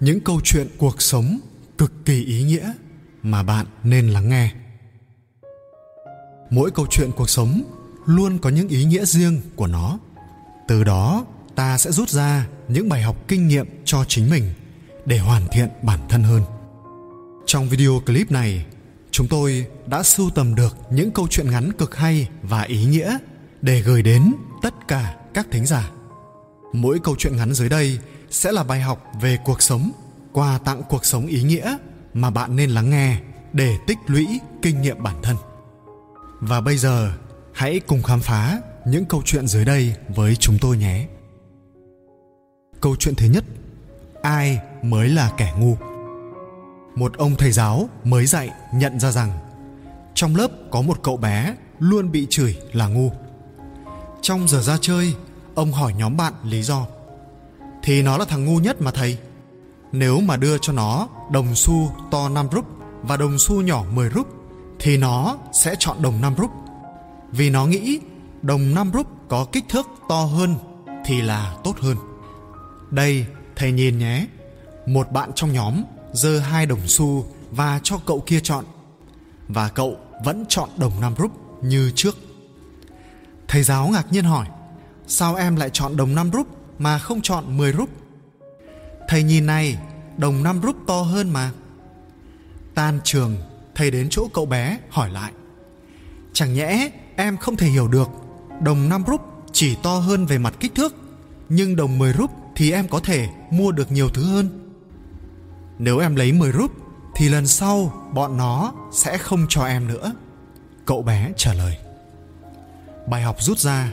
những câu chuyện cuộc sống cực kỳ ý nghĩa mà bạn nên lắng nghe. Mỗi câu chuyện cuộc sống luôn có những ý nghĩa riêng của nó. Từ đó, ta sẽ rút ra những bài học kinh nghiệm cho chính mình để hoàn thiện bản thân hơn. Trong video clip này, chúng tôi đã sưu tầm được những câu chuyện ngắn cực hay và ý nghĩa để gửi đến tất cả các thính giả. Mỗi câu chuyện ngắn dưới đây sẽ là bài học về cuộc sống quà tặng cuộc sống ý nghĩa mà bạn nên lắng nghe để tích lũy kinh nghiệm bản thân. Và bây giờ, hãy cùng khám phá những câu chuyện dưới đây với chúng tôi nhé. Câu chuyện thứ nhất, ai mới là kẻ ngu? Một ông thầy giáo mới dạy nhận ra rằng trong lớp có một cậu bé luôn bị chửi là ngu. Trong giờ ra chơi, ông hỏi nhóm bạn lý do thì nó là thằng ngu nhất mà thầy. Nếu mà đưa cho nó đồng xu to 5 rúp và đồng xu nhỏ 10 rúp, thì nó sẽ chọn đồng 5 rúp. Vì nó nghĩ đồng 5 rúp có kích thước to hơn thì là tốt hơn. Đây, thầy nhìn nhé. Một bạn trong nhóm giơ hai đồng xu và cho cậu kia chọn. Và cậu vẫn chọn đồng 5 rúp như trước. Thầy giáo ngạc nhiên hỏi, sao em lại chọn đồng 5 rúp mà không chọn 10 rúp. Thầy nhìn này, đồng 5 rúp to hơn mà. Tan trường, thầy đến chỗ cậu bé, hỏi lại. Chẳng nhẽ em không thể hiểu được, đồng 5 rúp chỉ to hơn về mặt kích thước, nhưng đồng 10 rúp thì em có thể mua được nhiều thứ hơn. Nếu em lấy 10 rúp, thì lần sau bọn nó sẽ không cho em nữa. Cậu bé trả lời. Bài học rút ra.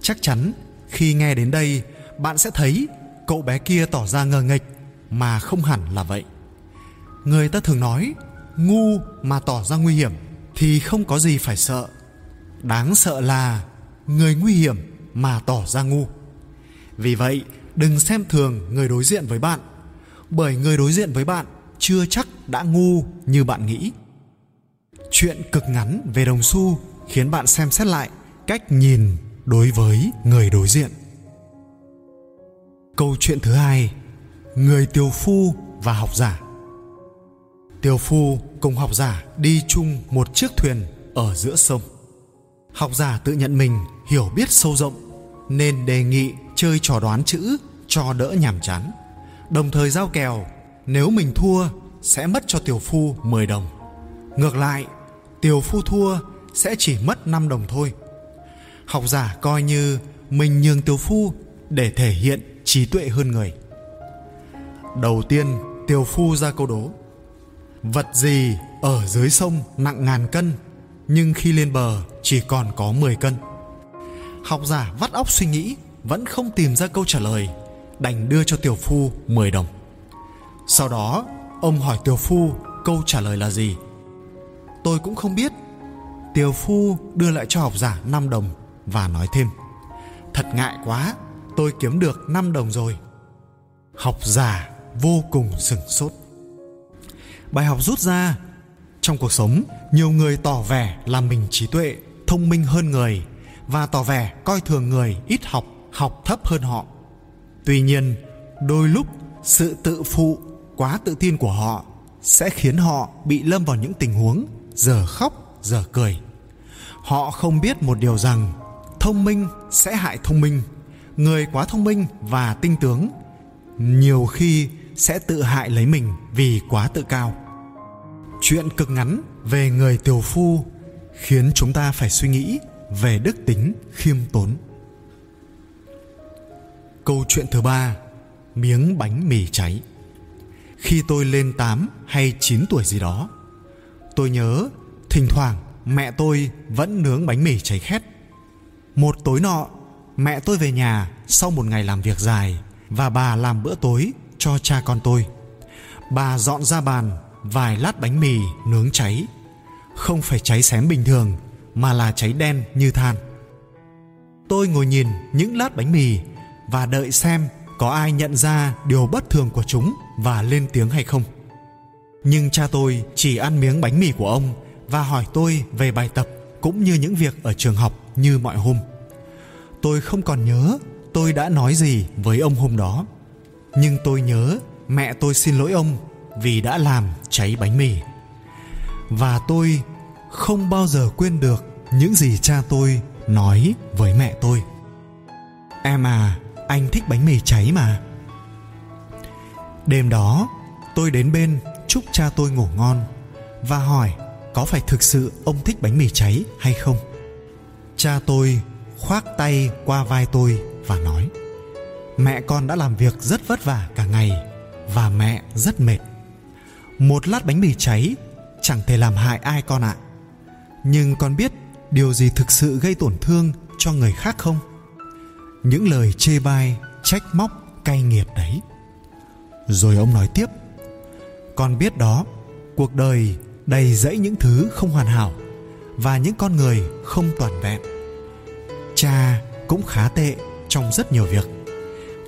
Chắc chắn khi nghe đến đây bạn sẽ thấy cậu bé kia tỏ ra ngờ nghịch mà không hẳn là vậy. Người ta thường nói, ngu mà tỏ ra nguy hiểm thì không có gì phải sợ. Đáng sợ là người nguy hiểm mà tỏ ra ngu. Vì vậy, đừng xem thường người đối diện với bạn, bởi người đối diện với bạn chưa chắc đã ngu như bạn nghĩ. Chuyện cực ngắn về đồng xu khiến bạn xem xét lại cách nhìn đối với người đối diện câu chuyện thứ hai, người tiều phu và học giả. Tiều phu cùng học giả đi chung một chiếc thuyền ở giữa sông. Học giả tự nhận mình hiểu biết sâu rộng, nên đề nghị chơi trò đoán chữ cho đỡ nhàm chán. Đồng thời giao kèo, nếu mình thua, sẽ mất cho tiểu phu 10 đồng. Ngược lại tiểu phu thua sẽ chỉ mất 5 đồng thôi. Học giả coi như mình nhường tiểu phu để thể hiện trí tuệ hơn người. Đầu tiên tiều phu ra câu đố. Vật gì ở dưới sông nặng ngàn cân, nhưng khi lên bờ chỉ còn có 10 cân? Học giả vắt óc suy nghĩ, vẫn không tìm ra câu trả lời, đành đưa cho tiểu phu 10 đồng. Sau đó, ông hỏi tiểu phu câu trả lời là gì? Tôi cũng không biết. Tiểu phu đưa lại cho học giả 5 đồng và nói thêm. Thật ngại quá tôi kiếm được 5 đồng rồi. Học giả vô cùng sừng sốt. Bài học rút ra, trong cuộc sống, nhiều người tỏ vẻ là mình trí tuệ, thông minh hơn người và tỏ vẻ coi thường người ít học học thấp hơn họ. Tuy nhiên, đôi lúc sự tự phụ, quá tự tin của họ sẽ khiến họ bị lâm vào những tình huống giờ khóc, giờ cười. Họ không biết một điều rằng thông minh sẽ hại thông minh người quá thông minh và tinh tướng, nhiều khi sẽ tự hại lấy mình vì quá tự cao. Chuyện cực ngắn về người tiều phu khiến chúng ta phải suy nghĩ về đức tính khiêm tốn. Câu chuyện thứ ba, miếng bánh mì cháy. Khi tôi lên 8 hay 9 tuổi gì đó, tôi nhớ thỉnh thoảng mẹ tôi vẫn nướng bánh mì cháy khét. Một tối nọ mẹ tôi về nhà sau một ngày làm việc dài và bà làm bữa tối cho cha con tôi. Bà dọn ra bàn, vài lát bánh mì nướng cháy. Không phải cháy xém bình thường, mà là cháy đen như than. Tôi ngồi nhìn những lát bánh mì và đợi xem có ai nhận ra điều bất thường của chúng và lên tiếng hay không. Nhưng cha tôi chỉ ăn miếng bánh mì của ông và hỏi tôi về bài tập cũng như những việc ở trường học như mọi hôm tôi không còn nhớ tôi đã nói gì với ông hôm đó. Nhưng tôi nhớ mẹ tôi xin lỗi ông vì đã làm cháy bánh mì. Và tôi không bao giờ quên được những gì cha tôi nói với mẹ tôi. Em à anh thích bánh mì cháy mà. Đêm đó, tôi đến bên chúc cha tôi ngủ ngon và hỏi có phải thực sự ông thích bánh mì cháy hay không. Cha tôi khoác tay qua vai tôi và nói, mẹ con đã làm việc rất vất vả cả ngày và mẹ rất mệt. Một lát bánh mì cháy, chẳng thể làm hại ai con ạ. Nhưng con biết điều gì thực sự gây tổn thương cho người khác không? Những lời chê bai, trách móc, cay nghiệt đấy. Rồi ông nói tiếp, con biết đó, cuộc đời đầy rẫy những thứ không hoàn hảo và những con người không toàn vẹn cha cũng khá tệ trong rất nhiều việc.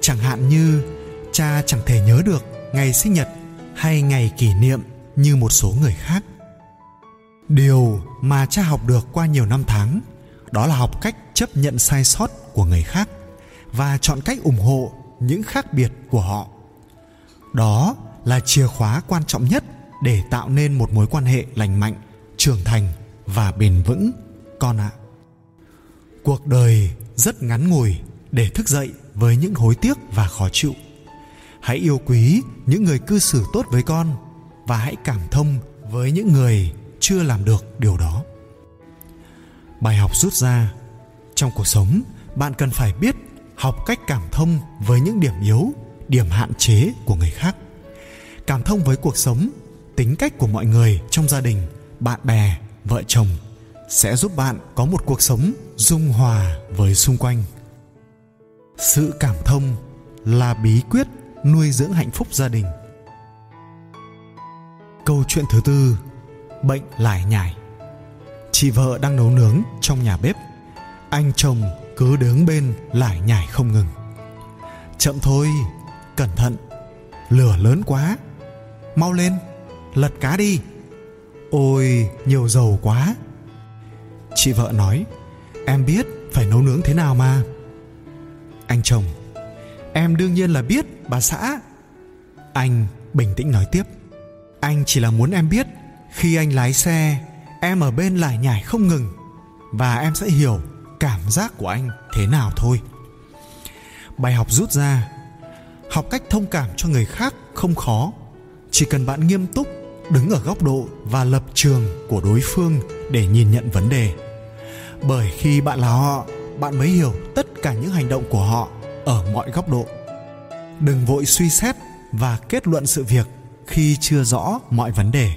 Chẳng hạn như, cha chẳng thể nhớ được ngày sinh nhật hay ngày kỷ niệm như một số người khác. Điều mà cha học được qua nhiều năm tháng, đó là học cách chấp nhận sai sót của người khác và chọn cách ủng hộ những khác biệt của họ. Đó là chìa khóa quan trọng nhất để tạo nên một mối quan hệ lành mạnh, trưởng thành và bền vững. Con ạ cuộc đời rất ngắn ngủi để thức dậy với những hối tiếc và khó chịu. Hãy yêu quý những người cư xử tốt với con và hãy cảm thông với những người chưa làm được điều đó. Bài học rút ra. Trong cuộc sống, bạn cần phải biết học cách cảm thông với những điểm yếu, điểm hạn chế của người khác. Cảm thông với cuộc sống, tính cách của mọi người trong gia đình, bạn bè, vợ chồng sẽ giúp bạn có một cuộc sống dung hòa với xung quanh. Sự cảm thông là bí quyết nuôi dưỡng hạnh phúc gia đình. Câu chuyện thứ tư, bệnh lải nhải chị vợ đang nấu nướng trong nhà bếp. Anh chồng cứ đứng bên lải nhải không ngừng. Chậm thôi, cẩn thận. Lửa lớn quá. Mau lên, lật cá đi. Ôi, nhiều dầu quá chị vợ nói, em biết phải nấu nướng thế nào mà. Anh chồng, em đương nhiên là biết, bà xã. Anh bình tĩnh nói tiếp, anh chỉ là muốn em biết, khi anh lái xe, em ở bên lại nhải không ngừng, và em sẽ hiểu cảm giác của anh thế nào thôi. Bài học rút ra, học cách thông cảm cho người khác không khó, chỉ cần bạn nghiêm túc đứng ở góc độ và lập trường của đối phương để nhìn nhận vấn đề bởi khi bạn là họ, bạn mới hiểu tất cả những hành động của họ ở mọi góc độ. Đừng vội suy xét và kết luận sự việc khi chưa rõ mọi vấn đề.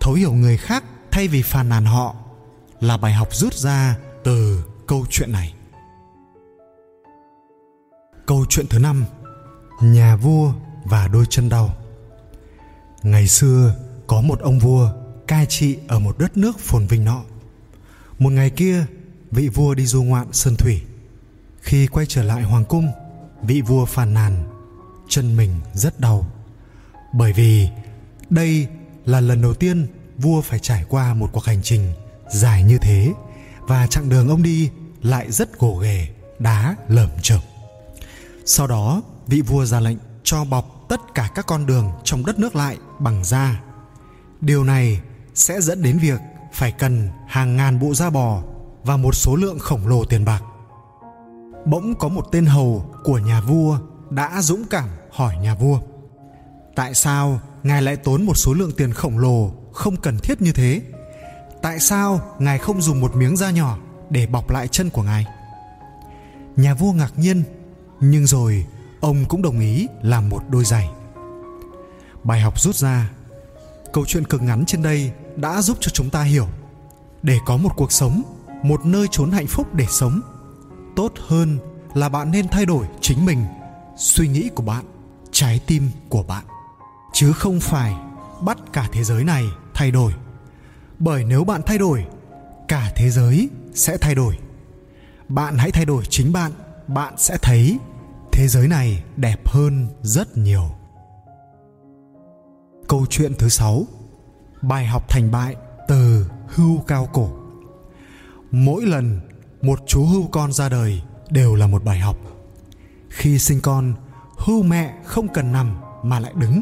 Thấu hiểu người khác thay vì phàn nàn họ là bài học rút ra từ câu chuyện này. Câu chuyện thứ năm, nhà vua và đôi chân đau. Ngày xưa, có một ông vua cai trị ở một đất nước phồn vinh nọ một ngày kia, vị vua đi du ngoạn sơn thủy. Khi quay trở lại hoàng cung, vị vua phàn nàn, chân mình rất đau. Bởi vì đây là lần đầu tiên vua phải trải qua một cuộc hành trình dài như thế và chặng đường ông đi lại rất gồ ghề, đá lởm chởm. Sau đó, vị vua ra lệnh cho bọc tất cả các con đường trong đất nước lại bằng da. Điều này sẽ dẫn đến việc phải cần hàng ngàn bộ da bò và một số lượng khổng lồ tiền bạc. Bỗng có một tên hầu của nhà vua đã dũng cảm hỏi nhà vua, tại sao ngài lại tốn một số lượng tiền khổng lồ không cần thiết như thế? Tại sao ngài không dùng một miếng da nhỏ để bọc lại chân của ngài? Nhà vua ngạc nhiên, nhưng rồi ông cũng đồng ý làm một đôi giày. Bài học rút ra, câu chuyện cực ngắn trên đây đã giúp cho chúng ta hiểu. Để có một cuộc sống, một nơi trốn hạnh phúc để sống, tốt hơn là bạn nên thay đổi chính mình. Suy nghĩ của bạn, trái tim của bạn. Chứ không phải bắt cả thế giới này thay đổi. Bởi nếu bạn thay đổi, cả thế giới sẽ thay đổi. Bạn hãy thay đổi chính bạn bạn sẽ thấy thế giới này đẹp hơn rất nhiều. Câu chuyện thứ sáu bài học thành bại từ hưu cao cổ. Mỗi lần một chú hưu con ra đời đều là một bài học. Khi sinh con, hưu mẹ không cần nằm mà lại đứng.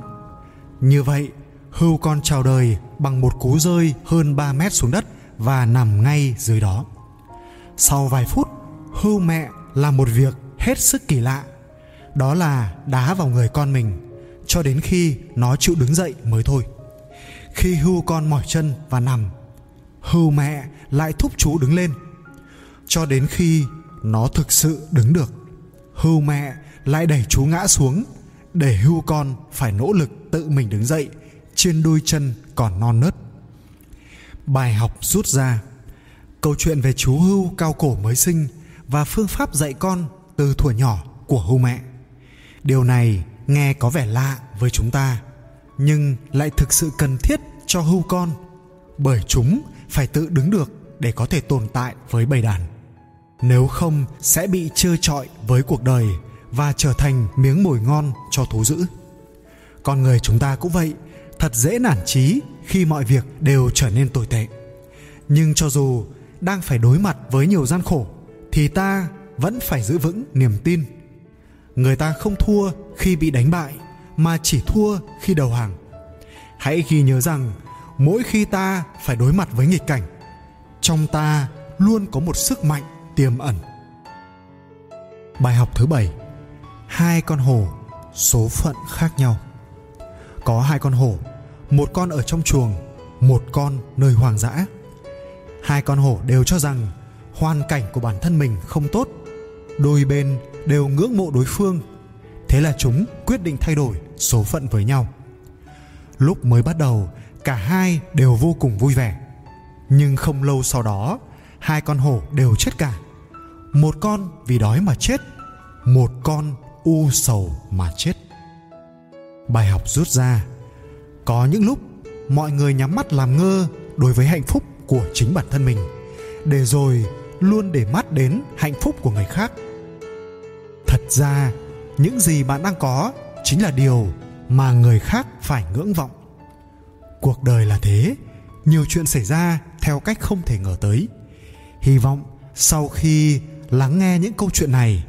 Như vậy, hưu con chào đời bằng một cú rơi hơn 3 mét xuống đất và nằm ngay dưới đó. Sau vài phút, hưu mẹ làm một việc hết sức kỳ lạ. Đó là đá vào người con mình cho đến khi nó chịu đứng dậy mới thôi khi hưu con mỏi chân và nằm, hưu mẹ lại thúc chú đứng lên. Cho đến khi nó thực sự đứng được, hưu mẹ lại đẩy chú ngã xuống để hưu con phải nỗ lực tự mình đứng dậy, trên đôi chân còn non nớt. Bài học rút ra, câu chuyện về chú hưu cao cổ mới sinh và phương pháp dạy con từ thuở nhỏ của hưu mẹ. Điều này nghe có vẻ lạ với chúng ta nhưng lại thực sự cần thiết cho hưu con, bởi chúng phải tự đứng được để có thể tồn tại với bầy đàn. Nếu không, sẽ bị trơ trọi với cuộc đời và trở thành miếng mồi ngon cho thú dữ. Con người chúng ta cũng vậy, thật dễ nản chí khi mọi việc đều trở nên tồi tệ. Nhưng cho dù đang phải đối mặt với nhiều gian khổ, thì ta vẫn phải giữ vững niềm tin. Người ta không thua khi bị đánh bại mà chỉ thua khi đầu hàng. Hãy ghi nhớ rằng, mỗi khi ta phải đối mặt với nghịch cảnh, trong ta luôn có một sức mạnh tiềm ẩn. Bài học thứ bảy, hai con hổ số phận khác nhau. Có hai con hổ, một con ở trong chuồng, một con nơi hoang dã. Hai con hổ đều cho rằng hoàn cảnh của bản thân mình không tốt, đôi bên đều ngưỡng mộ đối phương thế là chúng quyết định thay đổi số phận với nhau. Lúc mới bắt đầu, cả hai đều vô cùng vui vẻ. Nhưng không lâu sau đó, hai con hổ đều chết cả. Một con vì đói mà chết, một con u sầu mà chết. Bài học rút ra, có những lúc mọi người nhắm mắt làm ngơ đối với hạnh phúc của chính bản thân mình, để rồi luôn để mắt đến hạnh phúc của người khác. Thật ra những gì bạn đang có chính là điều mà người khác phải ngưỡng vọng. Cuộc đời là thế, nhiều chuyện xảy ra theo cách không thể ngờ tới. Hy vọng sau khi lắng nghe những câu chuyện này,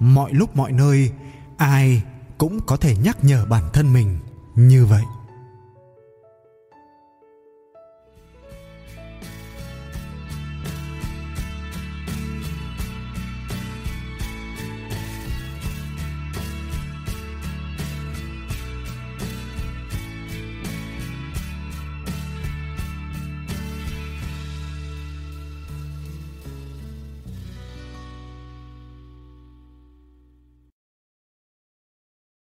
mọi lúc mọi nơi, ai cũng có thể nhắc nhở bản thân mình như vậy.